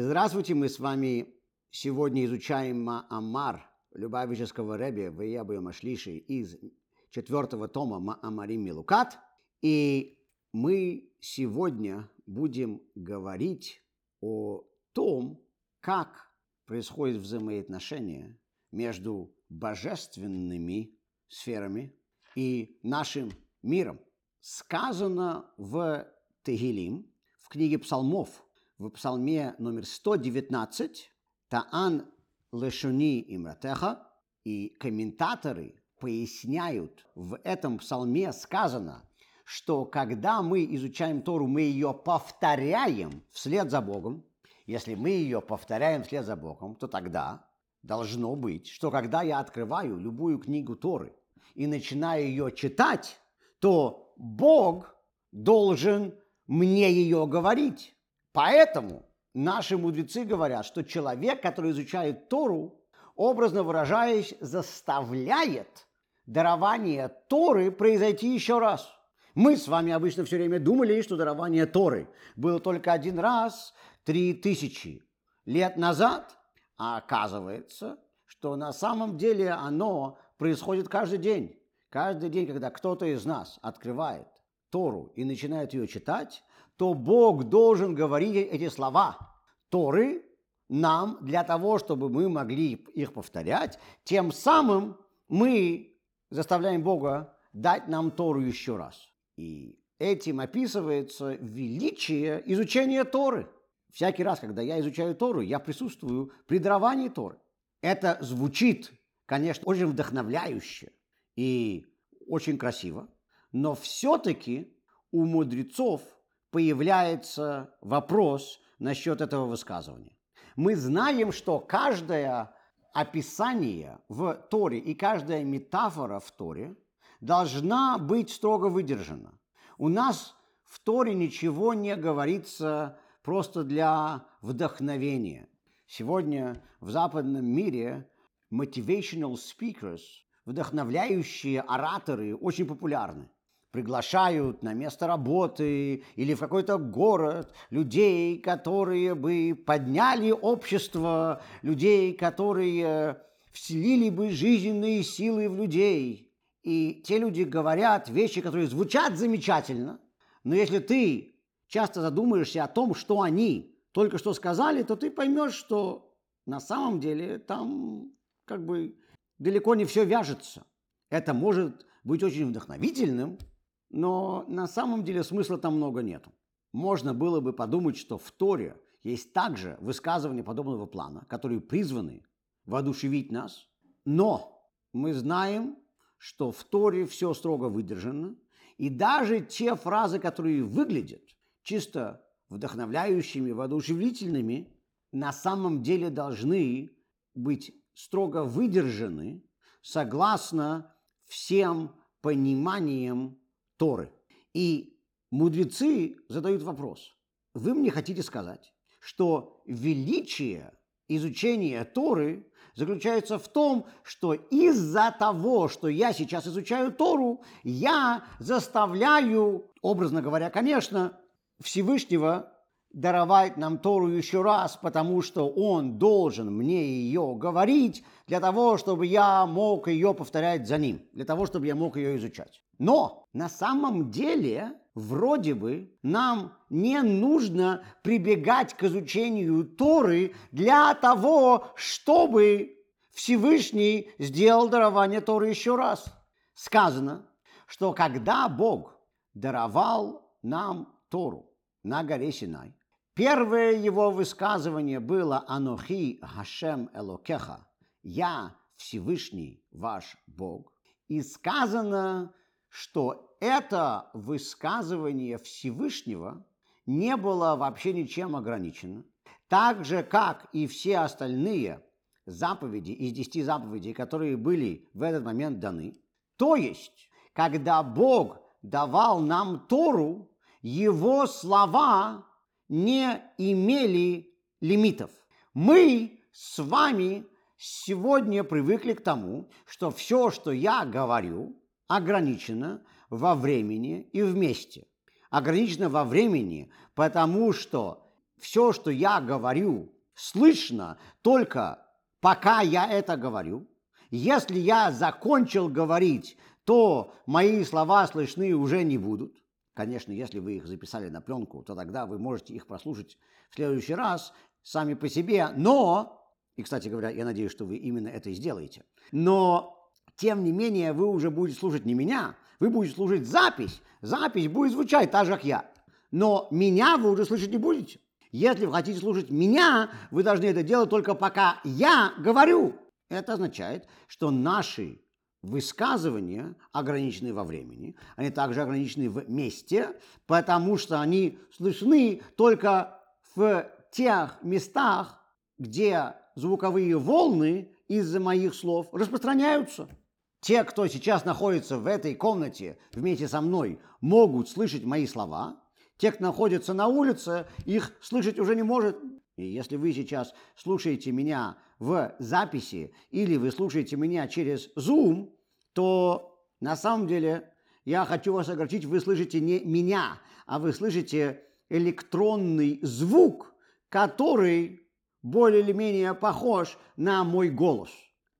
Здравствуйте, мы с вами сегодня изучаем Маамар Любавического Рэби Веябу Машлиши из четвертого тома Маамарим Милукат. И мы сегодня будем говорить о том, как происходит взаимоотношение между божественными сферами и нашим миром. Сказано в Тегилим, в книге псалмов, в псалме номер 119, Таан Лешуни Имратеха, и комментаторы поясняют, в этом псалме сказано, что когда мы изучаем Тору, мы ее повторяем вслед за Богом. Если мы ее повторяем вслед за Богом, то тогда должно быть, что когда я открываю любую книгу Торы и начинаю ее читать, то Бог должен мне ее говорить. Поэтому наши мудрецы говорят, что человек, который изучает Тору, образно выражаясь, заставляет дарование Торы произойти еще раз. Мы с вами обычно все время думали, что дарование Торы было только один раз три тысячи лет назад, а оказывается, что на самом деле оно происходит каждый день. Каждый день, когда кто-то из нас открывает Тору и начинает ее читать, то Бог должен говорить эти слова Торы нам для того, чтобы мы могли их повторять. Тем самым мы заставляем Бога дать нам Тору еще раз. И этим описывается величие изучения Торы. Всякий раз, когда я изучаю Тору, я присутствую при даровании Торы. Это звучит, конечно, очень вдохновляюще и очень красиво, но все-таки у мудрецов появляется вопрос насчет этого высказывания. Мы знаем, что каждое описание в Торе и каждая метафора в Торе должна быть строго выдержана. У нас в Торе ничего не говорится просто для вдохновения. Сегодня в западном мире motivational speakers, вдохновляющие ораторы, очень популярны приглашают на место работы или в какой-то город людей, которые бы подняли общество, людей, которые вселили бы жизненные силы в людей. И те люди говорят вещи, которые звучат замечательно, но если ты часто задумаешься о том, что они только что сказали, то ты поймешь, что на самом деле там как бы далеко не все вяжется. Это может быть очень вдохновительным, но на самом деле смысла там много нету. Можно было бы подумать, что в Торе есть также высказывания подобного плана, которые призваны воодушевить нас, но мы знаем, что в Торе все строго выдержано, и даже те фразы, которые выглядят чисто вдохновляющими, воодушевительными, на самом деле должны быть строго выдержаны согласно всем пониманиям Торы. И мудрецы задают вопрос. Вы мне хотите сказать, что величие изучения Торы заключается в том, что из-за того, что я сейчас изучаю Тору, я заставляю, образно говоря, конечно, Всевышнего даровать нам Тору еще раз, потому что Он должен мне ее говорить для того, чтобы я мог ее повторять за Ним, для того, чтобы я мог ее изучать. Но на самом деле вроде бы нам не нужно прибегать к изучению Торы для того, чтобы Всевышний сделал дарование Торы еще раз. Сказано, что когда Бог даровал нам Тору на горе Синай, первое его высказывание было «Анохи Хашем Элокеха» – «Я Всевышний ваш Бог». И сказано, что это высказывание Всевышнего не было вообще ничем ограничено, так же, как и все остальные заповеди из десяти заповедей, которые были в этот момент даны. То есть, когда Бог давал нам Тору, его слова не имели лимитов. Мы с вами сегодня привыкли к тому, что все, что я говорю, ограничено во времени и вместе. Ограничено во времени, потому что все, что я говорю, слышно только пока я это говорю. Если я закончил говорить, то мои слова слышны уже не будут. Конечно, если вы их записали на пленку, то тогда вы можете их прослушать в следующий раз сами по себе. Но, и, кстати говоря, я надеюсь, что вы именно это и сделаете. Но, тем не менее, вы уже будете слушать не меня, вы будете слушать запись. Запись будет звучать так же, как я. Но меня вы уже слышать не будете. Если вы хотите слушать меня, вы должны это делать только пока я говорю. Это означает, что наши высказывания ограничены во времени, они также ограничены в месте, потому что они слышны только в тех местах, где звуковые волны из-за моих слов распространяются. Те, кто сейчас находится в этой комнате вместе со мной, могут слышать мои слова, те, кто находится на улице, их слышать уже не может. И если вы сейчас слушаете меня в записи или вы слушаете меня через Zoom, то на самом деле я хочу вас огорчить, вы слышите не меня, а вы слышите электронный звук, который более или менее похож на мой голос.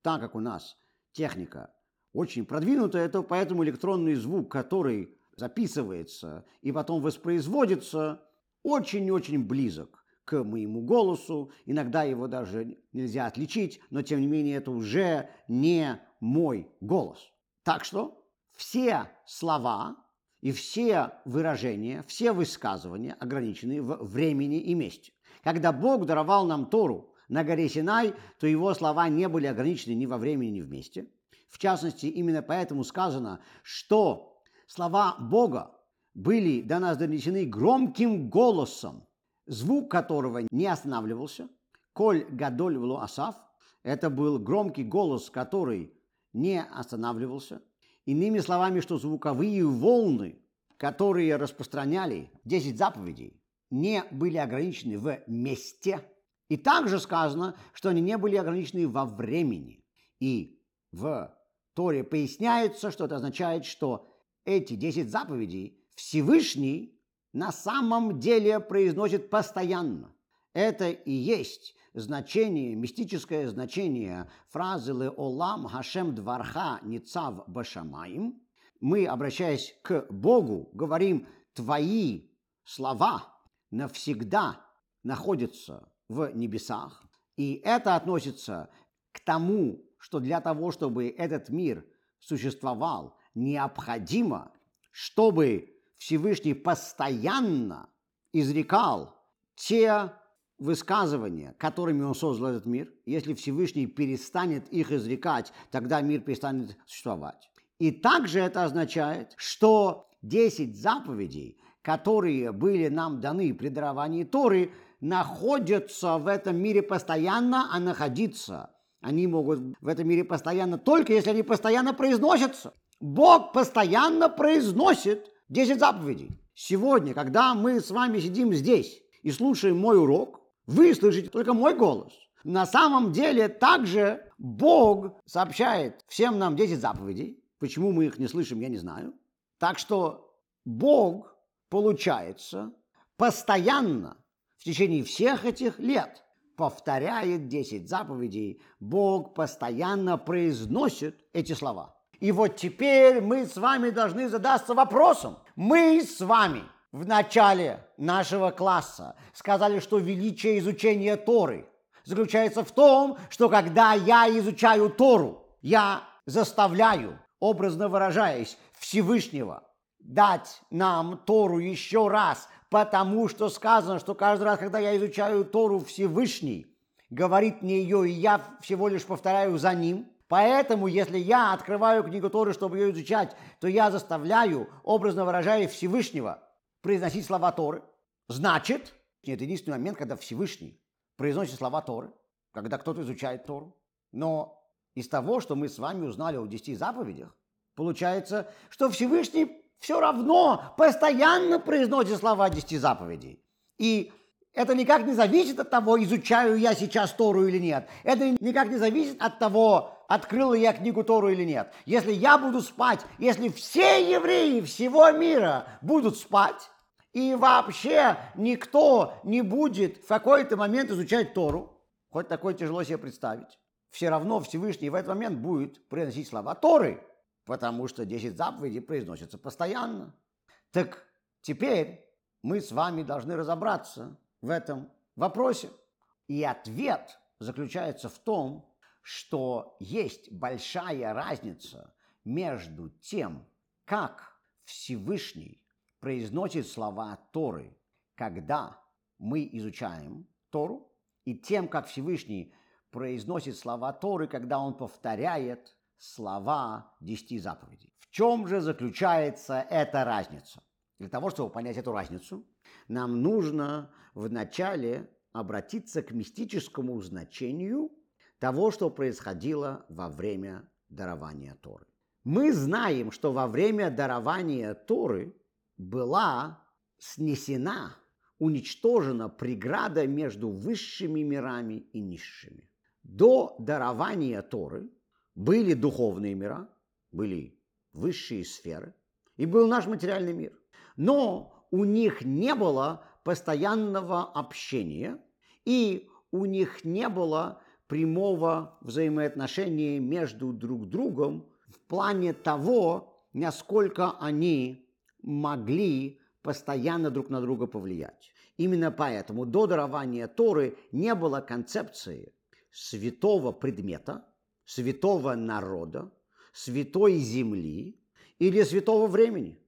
Так как у нас техника очень продвинутая, то поэтому электронный звук, который записывается и потом воспроизводится, очень-очень близок к моему голосу. Иногда его даже нельзя отличить, но тем не менее это уже не мой голос. Так что все слова и все выражения, все высказывания ограничены в времени и месте. Когда Бог даровал нам Тору на горе Синай, то его слова не были ограничены ни во времени, ни в месте. В частности, именно поэтому сказано, что Слова Бога были до нас донесены громким голосом, звук которого не останавливался. Коль Гадоль Вло Асав – это был громкий голос, который не останавливался. Иными словами, что звуковые волны, которые распространяли 10 заповедей, не были ограничены в месте. И также сказано, что они не были ограничены во времени. И в Торе поясняется, что это означает, что эти 10 заповедей Всевышний на самом деле произносит постоянно. Это и есть значение, мистическое значение фразы «Ле олам хашем дварха ницав башамаим». Мы, обращаясь к Богу, говорим «твои слова навсегда находятся в небесах». И это относится к тому, что для того, чтобы этот мир существовал, необходимо, чтобы Всевышний постоянно изрекал те высказывания, которыми он создал этот мир. Если Всевышний перестанет их изрекать, тогда мир перестанет существовать. И также это означает, что 10 заповедей, которые были нам даны при даровании Торы, находятся в этом мире постоянно, а находиться они могут в этом мире постоянно только если они постоянно произносятся. Бог постоянно произносит 10 заповедей. Сегодня, когда мы с вами сидим здесь и слушаем мой урок, вы слышите только мой голос. На самом деле также Бог сообщает всем нам 10 заповедей. Почему мы их не слышим, я не знаю. Так что Бог, получается, постоянно в течение всех этих лет повторяет 10 заповедей. Бог постоянно произносит эти слова. И вот теперь мы с вами должны задаться вопросом. Мы с вами в начале нашего класса сказали, что величие изучения Торы заключается в том, что когда я изучаю Тору, я заставляю, образно выражаясь, Всевышнего дать нам Тору еще раз, потому что сказано, что каждый раз, когда я изучаю Тору, Всевышний говорит мне ее, и я всего лишь повторяю за ним – Поэтому, если я открываю книгу Торы, чтобы ее изучать, то я заставляю, образно выражая Всевышнего, произносить слова Торы. Значит, это единственный момент, когда Всевышний произносит слова Торы, когда кто-то изучает Тору. Но из того, что мы с вами узнали о десяти заповедях, получается, что Всевышний все равно постоянно произносит слова десяти заповедей. И это никак не зависит от того, изучаю я сейчас Тору или нет. Это никак не зависит от того, открыл я книгу Тору или нет. Если я буду спать, если все евреи всего мира будут спать, и вообще никто не будет в какой-то момент изучать Тору, хоть такое тяжело себе представить, все равно Всевышний в этот момент будет произносить слова Торы, потому что 10 заповедей произносятся постоянно. Так теперь мы с вами должны разобраться в этом вопросе. И ответ заключается в том, что есть большая разница между тем, как Всевышний произносит слова Торы, когда мы изучаем Тору, и тем, как Всевышний произносит слова Торы, когда он повторяет слова десяти заповедей. В чем же заключается эта разница? Для того, чтобы понять эту разницу, нам нужно вначале обратиться к мистическому значению того, что происходило во время дарования Торы. Мы знаем, что во время дарования Торы была снесена, уничтожена преграда между высшими мирами и низшими. До дарования Торы были духовные мира, были высшие сферы, и был наш материальный мир. Но у них не было постоянного общения, и у них не было прямого взаимоотношения между друг другом в плане того, насколько они могли постоянно друг на друга повлиять. Именно поэтому до дарования Торы не было концепции святого предмета, святого народа, святой земли или святого времени.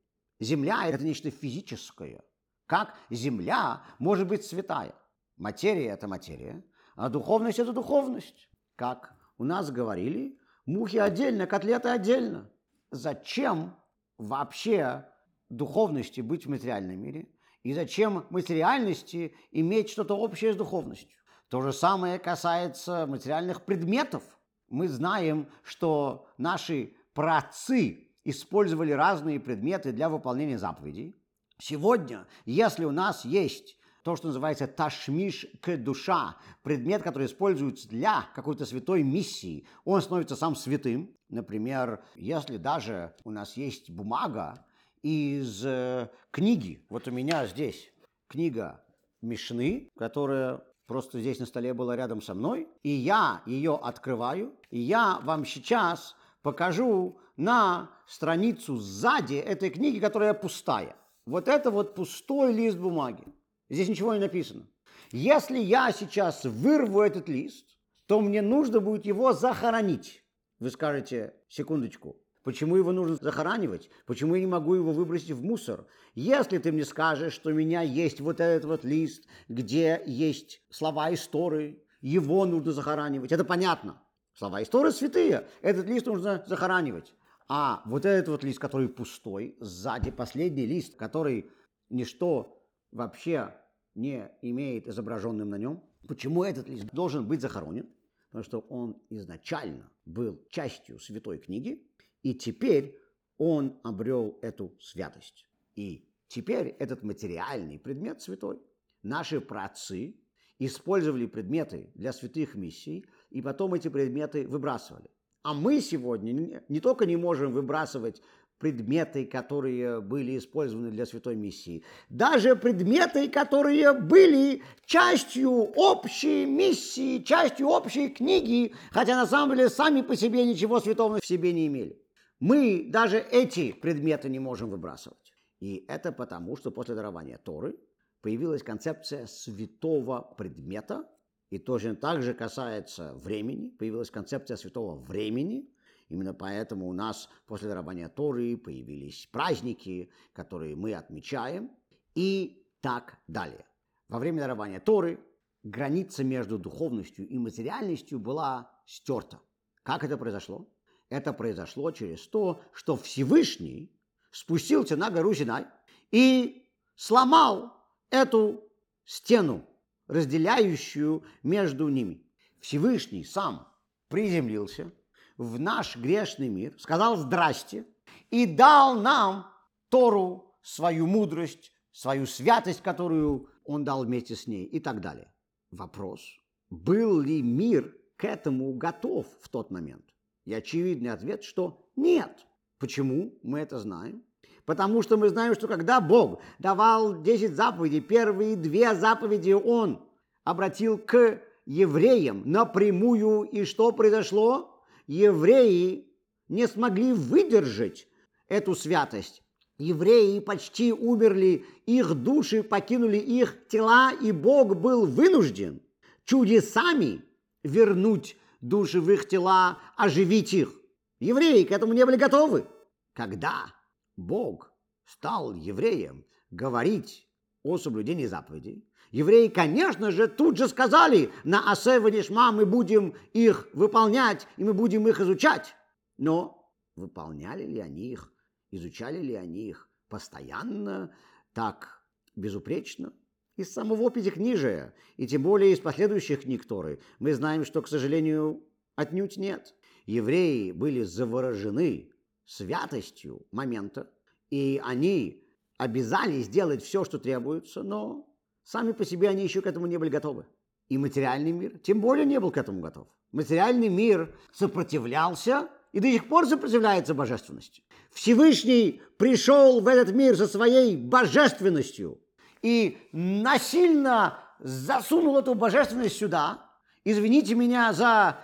Земля – это нечто физическое. Как земля может быть святая? Материя – это материя, а духовность – это духовность. Как у нас говорили, мухи отдельно, котлеты отдельно. Зачем вообще духовности быть в материальном мире? И зачем материальности иметь что-то общее с духовностью? То же самое касается материальных предметов. Мы знаем, что наши праотцы использовали разные предметы для выполнения заповедей. Сегодня, если у нас есть то, что называется ташмиш к душа, предмет, который используется для какой-то святой миссии, он становится сам святым. Например, если даже у нас есть бумага из э, книги, вот у меня здесь книга Мишны, которая просто здесь на столе была рядом со мной, и я ее открываю, и я вам сейчас покажу на страницу сзади этой книги, которая пустая. Вот это вот пустой лист бумаги. Здесь ничего не написано. Если я сейчас вырву этот лист, то мне нужно будет его захоронить. Вы скажете, секундочку, почему его нужно захоранивать? Почему я не могу его выбросить в мусор? Если ты мне скажешь, что у меня есть вот этот вот лист, где есть слова истории, его нужно захоранивать, это понятно. Слова истории святые, этот лист нужно захоранивать. А вот этот вот лист, который пустой, сзади последний лист, который ничто вообще не имеет изображенным на нем. Почему этот лист должен быть захоронен? Потому что он изначально был частью святой книги, и теперь он обрел эту святость. И теперь этот материальный предмет святой. Наши праотцы использовали предметы для святых миссий, и потом эти предметы выбрасывали. А мы сегодня не только не можем выбрасывать предметы, которые были использованы для святой миссии. Даже предметы, которые были частью общей миссии, частью общей книги, хотя на самом деле сами по себе ничего святого в себе не имели. Мы даже эти предметы не можем выбрасывать. И это потому, что после дарования Торы появилась концепция святого предмета, и точно так же касается времени, появилась концепция святого времени – Именно поэтому у нас после дарования Торы появились праздники, которые мы отмечаем, и так далее. Во время дарования Торы граница между духовностью и материальностью была стерта. Как это произошло? Это произошло через то, что Всевышний спустился на гору Синай и сломал эту стену, разделяющую между ними. Всевышний сам приземлился – в наш грешный мир, сказал «здрасте» и дал нам Тору, свою мудрость, свою святость, которую он дал вместе с ней и так далее. Вопрос, был ли мир к этому готов в тот момент? И очевидный ответ, что нет. Почему мы это знаем? Потому что мы знаем, что когда Бог давал 10 заповедей, первые две заповеди Он обратил к евреям напрямую. И что произошло? Евреи не смогли выдержать эту святость. Евреи почти умерли, их души покинули их тела, и Бог был вынужден чудесами вернуть души в их тела, оживить их. Евреи к этому не были готовы. Когда Бог стал евреям говорить о соблюдении заповедей, евреи, конечно же, тут же сказали на Асе Ванишма мы будем их выполнять, и мы будем их изучать. Но выполняли ли они их, изучали ли они их постоянно, так безупречно? Из самого Пятикнижия, и тем более из последующих книг Торы, мы знаем, что, к сожалению, отнюдь нет. Евреи были заворожены святостью момента, и они обязались сделать все, что требуется, но сами по себе они еще к этому не были готовы. И материальный мир тем более не был к этому готов. Материальный мир сопротивлялся и до сих пор сопротивляется божественности. Всевышний пришел в этот мир со своей божественностью и насильно засунул эту божественность сюда. Извините меня за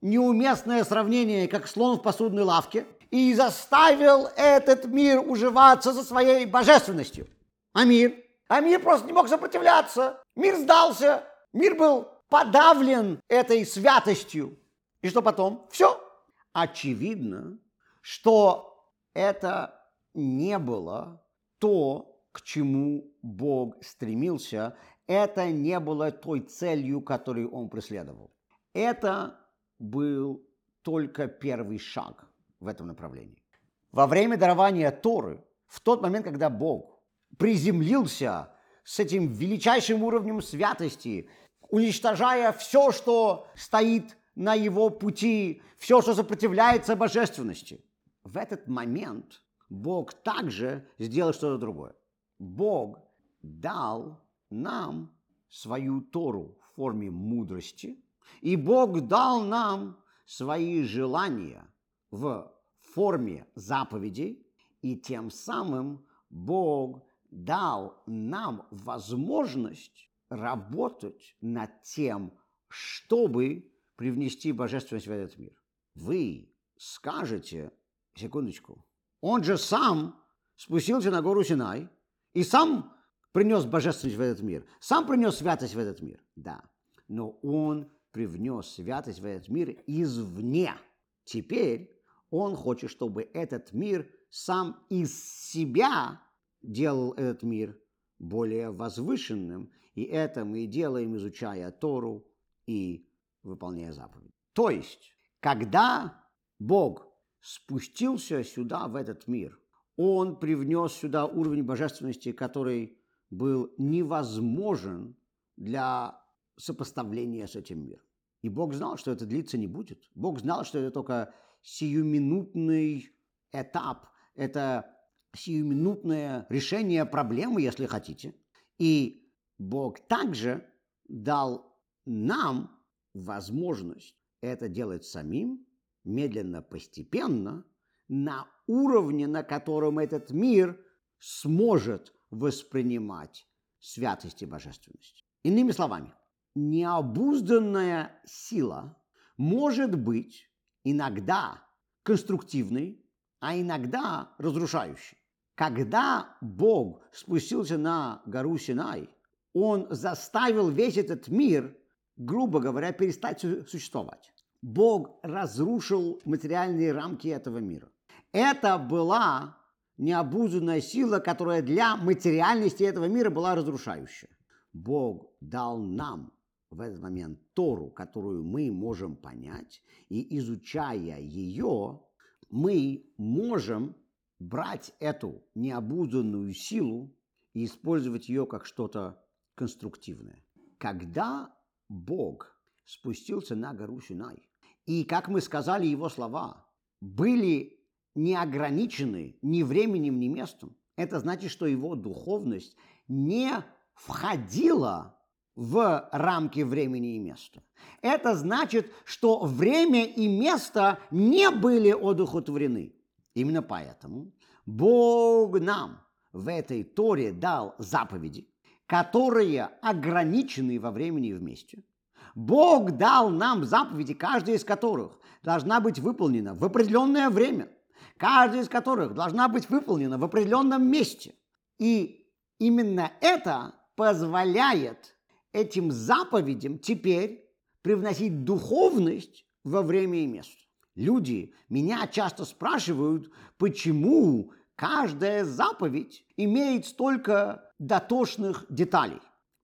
неуместное сравнение, как слон в посудной лавке, и заставил этот мир уживаться со своей божественностью. А мир? А мир просто не мог сопротивляться. Мир сдался. Мир был подавлен этой святостью. И что потом? Все. Очевидно, что это не было то, к чему Бог стремился. Это не было той целью, которую он преследовал. Это был только первый шаг в этом направлении. Во время дарования Торы, в тот момент, когда Бог приземлился с этим величайшим уровнем святости, уничтожая все, что стоит на его пути, все, что сопротивляется божественности. В этот момент Бог также сделал что-то другое. Бог дал нам свою Тору в форме мудрости – и Бог дал нам свои желания в форме заповедей, и тем самым Бог дал нам возможность работать над тем, чтобы привнести божественность в этот мир. Вы скажете, секундочку, он же сам спустился на гору Синай и сам принес божественность в этот мир, сам принес святость в этот мир. Да, но он привнес святость в этот мир извне. Теперь он хочет, чтобы этот мир сам из себя делал этот мир более возвышенным, и это мы делаем, изучая Тору и выполняя заповеди. То есть, когда Бог спустился сюда, в этот мир, Он привнес сюда уровень божественности, который был невозможен для сопоставления с этим миром. И Бог знал, что это длиться не будет. Бог знал, что это только сиюминутный этап, это сиюминутное решение проблемы, если хотите. И Бог также дал нам возможность это делать самим, медленно, постепенно, на уровне, на котором этот мир сможет воспринимать святость и божественность. Иными словами, необузданная сила может быть иногда конструктивной, а иногда разрушающей. Когда Бог спустился на гору Синай, Он заставил весь этот мир, грубо говоря, перестать существовать. Бог разрушил материальные рамки этого мира. Это была необузданная сила, которая для материальности этого мира была разрушающая. Бог дал нам в этот момент Тору, которую мы можем понять, и изучая ее, мы можем брать эту необузданную силу и использовать ее как что-то конструктивное. Когда Бог спустился на гору Синай, и, как мы сказали, его слова были не ограничены ни временем, ни местом, это значит, что его духовность не входила в рамки времени и места. Это значит, что время и место не были одухотворены. Именно поэтому Бог нам в этой Торе дал заповеди, которые ограничены во времени и вместе. Бог дал нам заповеди, каждая из которых должна быть выполнена в определенное время, каждая из которых должна быть выполнена в определенном месте. И именно это позволяет этим заповедям теперь привносить духовность во время и место. Люди меня часто спрашивают, почему каждая заповедь имеет столько дотошных деталей.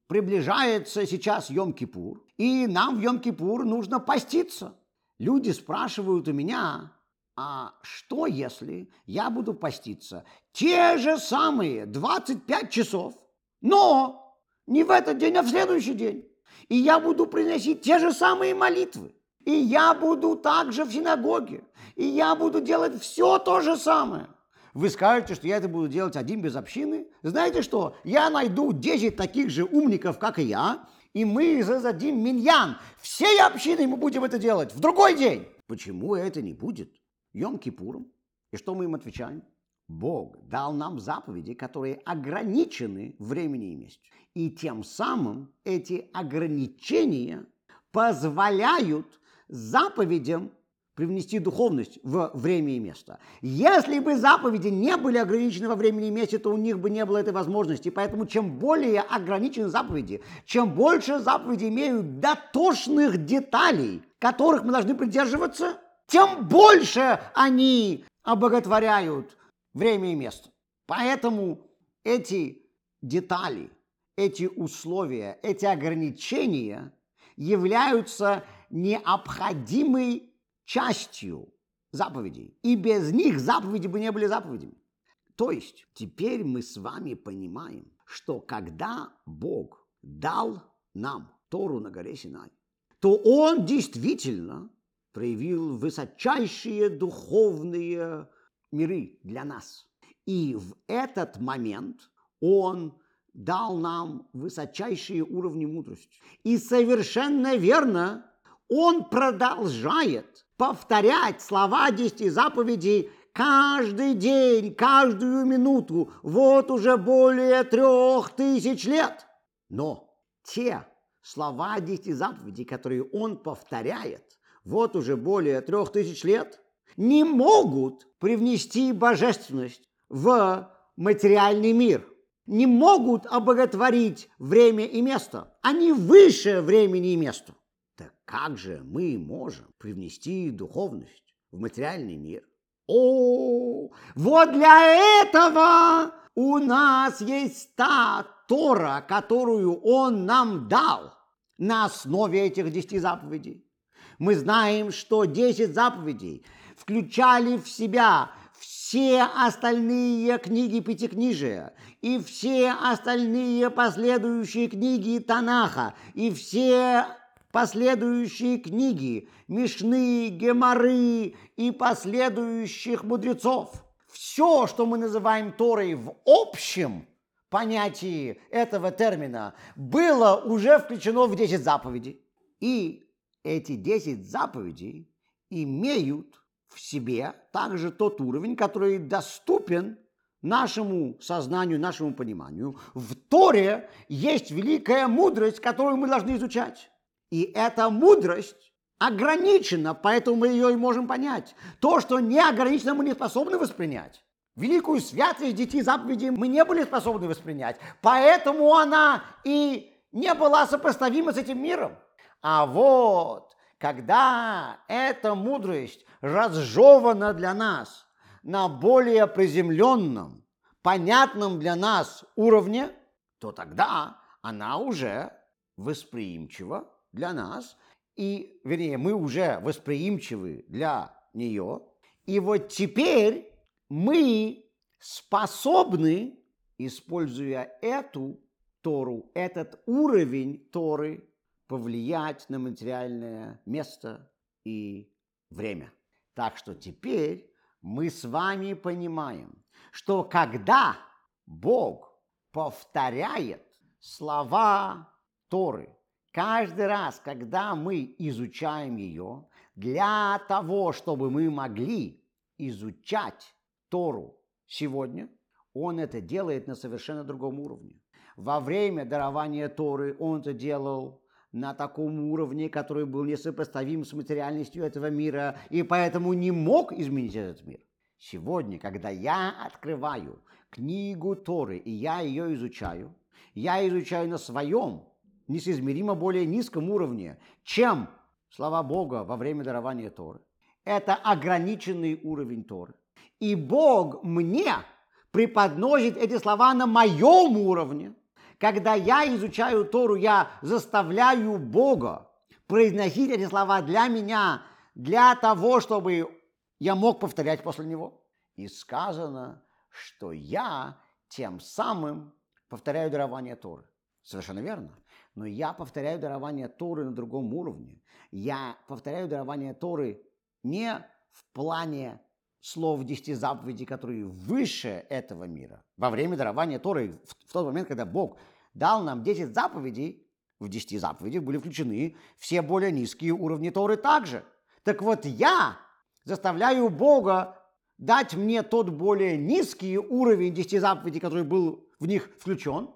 Приближается сейчас Йом-Кипур, и нам в Йом-Кипур нужно поститься. Люди спрашивают у меня, а что если я буду поститься те же самые 25 часов, но не в этот день, а в следующий день? И я буду приносить те же самые молитвы. И я буду также в синагоге. И я буду делать все то же самое. Вы скажете, что я это буду делать один без общины? Знаете что? Я найду 10 таких же умников, как и я, и мы зададим миньян. Всей общиной мы будем это делать в другой день. Почему это не будет? Йом-Кипуром. И что мы им отвечаем? Бог дал нам заповеди, которые ограничены времени и месте. И тем самым эти ограничения позволяют заповедям привнести духовность в время и место. Если бы заповеди не были ограничены во времени и месте, то у них бы не было этой возможности. Поэтому чем более ограничены заповеди, чем больше заповеди имеют дотошных деталей, которых мы должны придерживаться, тем больше они обоготворяют время и место. Поэтому эти детали, эти условия, эти ограничения являются необходимой частью заповедей. И без них заповеди бы не были заповедями. То есть теперь мы с вами понимаем, что когда Бог дал нам Тору на горе Синай, то Он действительно проявил высочайшие духовные миры для нас. И в этот момент Он дал нам высочайшие уровни мудрости. И совершенно верно, Он продолжает повторять слова десяти заповедей каждый день, каждую минуту, вот уже более трех тысяч лет. Но те слова десяти заповедей, которые он повторяет, вот уже более трех тысяч лет, не могут привнести божественность в материальный мир, не могут обоготворить время и место. Они выше времени и места. Так как же мы можем привнести духовность в материальный мир? О, вот для этого у нас есть та Тора, которую Он нам дал на основе этих десяти заповедей. Мы знаем, что десять заповедей включали в себя все остальные книги Пятикнижия, и все остальные последующие книги Танаха, и все последующие книги, Мишны, Геморы и последующих мудрецов. Все, что мы называем Торой в общем понятии этого термина, было уже включено в 10 заповедей. И эти 10 заповедей имеют в себе также тот уровень, который доступен нашему сознанию, нашему пониманию. В Торе есть великая мудрость, которую мы должны изучать. И эта мудрость ограничена, поэтому мы ее и можем понять. То, что не ограничено, мы не способны воспринять. Великую святость детей заповедей мы не были способны воспринять. Поэтому она и не была сопоставима с этим миром. А вот, когда эта мудрость разжевана для нас на более приземленном, понятном для нас уровне, то тогда она уже восприимчива для нас, и, вернее, мы уже восприимчивы для нее, и вот теперь мы способны, используя эту Тору, этот уровень Торы, повлиять на материальное место и время. Так что теперь мы с вами понимаем, что когда Бог повторяет слова Торы, Каждый раз, когда мы изучаем ее, для того, чтобы мы могли изучать Тору сегодня, он это делает на совершенно другом уровне. Во время дарования Торы он это делал на таком уровне, который был несопоставим с материальностью этого мира, и поэтому не мог изменить этот мир. Сегодня, когда я открываю книгу Торы, и я ее изучаю, я изучаю на своем несоизмеримо более низком уровне, чем слова Бога во время дарования Торы. Это ограниченный уровень Торы. И Бог мне преподносит эти слова на моем уровне. Когда я изучаю Тору, я заставляю Бога произносить эти слова для меня, для того, чтобы я мог повторять после него. И сказано, что я тем самым повторяю дарование Торы. Совершенно верно. Но я повторяю дарование Торы на другом уровне. Я повторяю дарование Торы не в плане слов десяти заповедей, которые выше этого мира. Во время дарования Торы, в тот момент, когда Бог дал нам 10 заповедей, в 10 заповедях были включены все более низкие уровни Торы также. Так вот я заставляю Бога дать мне тот более низкий уровень 10 заповедей, который был в них включен,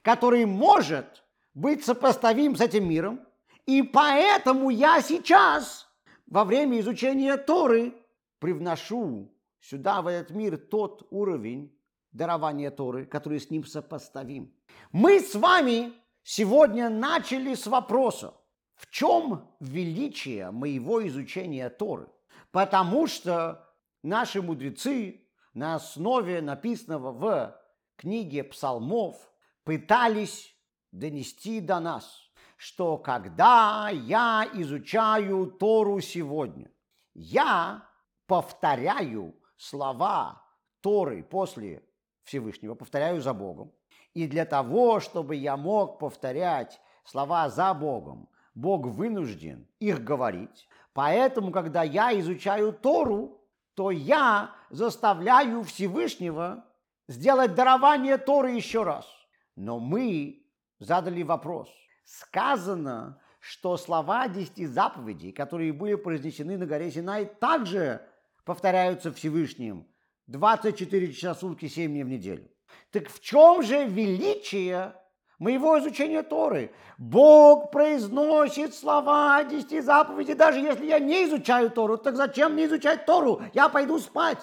который может быть сопоставим с этим миром, и поэтому я сейчас во время изучения Торы привношу сюда, в этот мир, тот уровень дарования Торы, который с ним сопоставим. Мы с вами сегодня начали с вопроса, в чем величие моего изучения Торы? Потому что наши мудрецы на основе написанного в книге псалмов пытались донести до нас, что когда я изучаю Тору сегодня, я повторяю слова Торы после Всевышнего, повторяю за Богом. И для того, чтобы я мог повторять слова за Богом, Бог вынужден их говорить. Поэтому, когда я изучаю Тору, то я заставляю Всевышнего сделать дарование Торы еще раз. Но мы задали вопрос. Сказано, что слова десяти заповедей, которые были произнесены на горе Синай, также повторяются Всевышним 24 часа в сутки, 7 дней в неделю. Так в чем же величие моего изучения Торы? Бог произносит слова десяти заповедей, даже если я не изучаю Тору. Так зачем мне изучать Тору? Я пойду спать.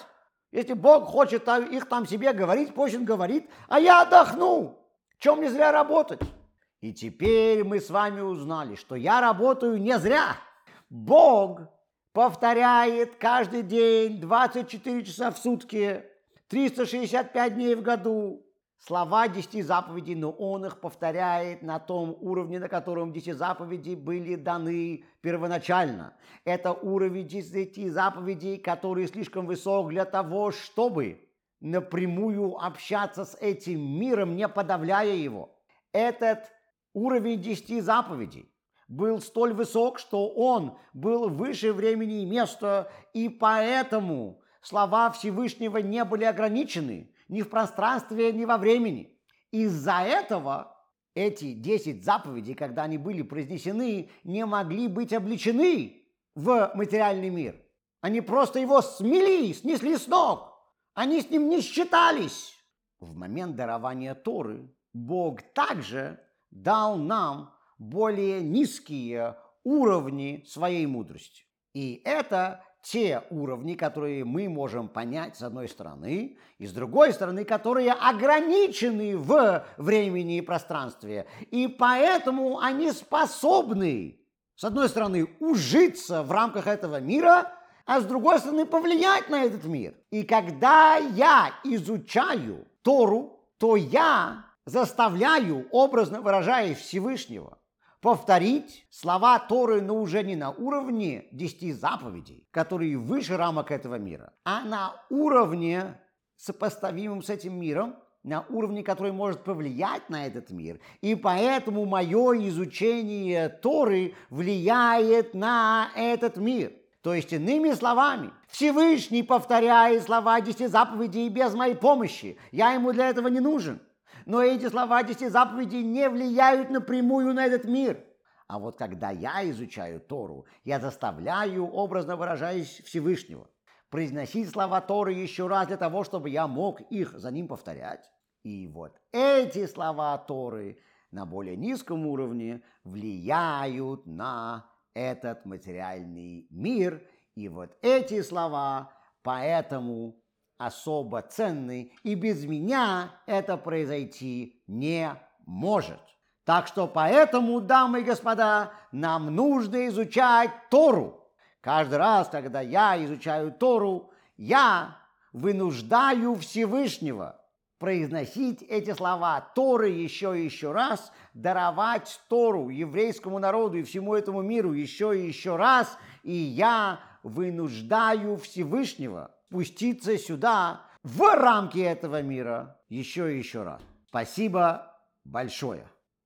Если Бог хочет их там себе говорить, пусть он говорит, а я отдохну. Чем мне зря работать? И теперь мы с вами узнали, что я работаю не зря. Бог повторяет каждый день 24 часа в сутки, 365 дней в году слова десяти заповедей, но он их повторяет на том уровне, на котором десяти заповеди были даны первоначально. Это уровень десяти заповедей, который слишком высок для того, чтобы напрямую общаться с этим миром, не подавляя его. Этот уровень десяти заповедей был столь высок, что он был выше времени и места, и поэтому слова Всевышнего не были ограничены ни в пространстве, ни во времени. Из-за этого эти десять заповедей, когда они были произнесены, не могли быть обличены в материальный мир. Они просто его смели, снесли с ног. Они с ним не считались. В момент дарования Торы Бог также дал нам более низкие уровни своей мудрости. И это те уровни, которые мы можем понять с одной стороны, и с другой стороны, которые ограничены в времени и пространстве. И поэтому они способны, с одной стороны, ужиться в рамках этого мира, а с другой стороны, повлиять на этот мир. И когда я изучаю Тору, то я заставляю, образно выражаясь Всевышнего, повторить слова Торы, но уже не на уровне десяти заповедей, которые выше рамок этого мира, а на уровне, сопоставимым с этим миром, на уровне, который может повлиять на этот мир. И поэтому мое изучение Торы влияет на этот мир. То есть, иными словами, Всевышний повторяет слова десяти заповедей без моей помощи. Я ему для этого не нужен но эти слова десяти заповедей не влияют напрямую на этот мир. А вот когда я изучаю Тору, я заставляю, образно выражаясь, Всевышнего произносить слова Торы еще раз для того, чтобы я мог их за ним повторять. И вот эти слова Торы на более низком уровне влияют на этот материальный мир. И вот эти слова поэтому особо ценны, и без меня это произойти не может. Так что поэтому, дамы и господа, нам нужно изучать Тору. Каждый раз, когда я изучаю Тору, я вынуждаю Всевышнего произносить эти слова Торы еще и еще раз, даровать Тору еврейскому народу и всему этому миру еще и еще раз, и я вынуждаю Всевышнего спуститься сюда, в рамки этого мира, еще и еще раз. Спасибо большое.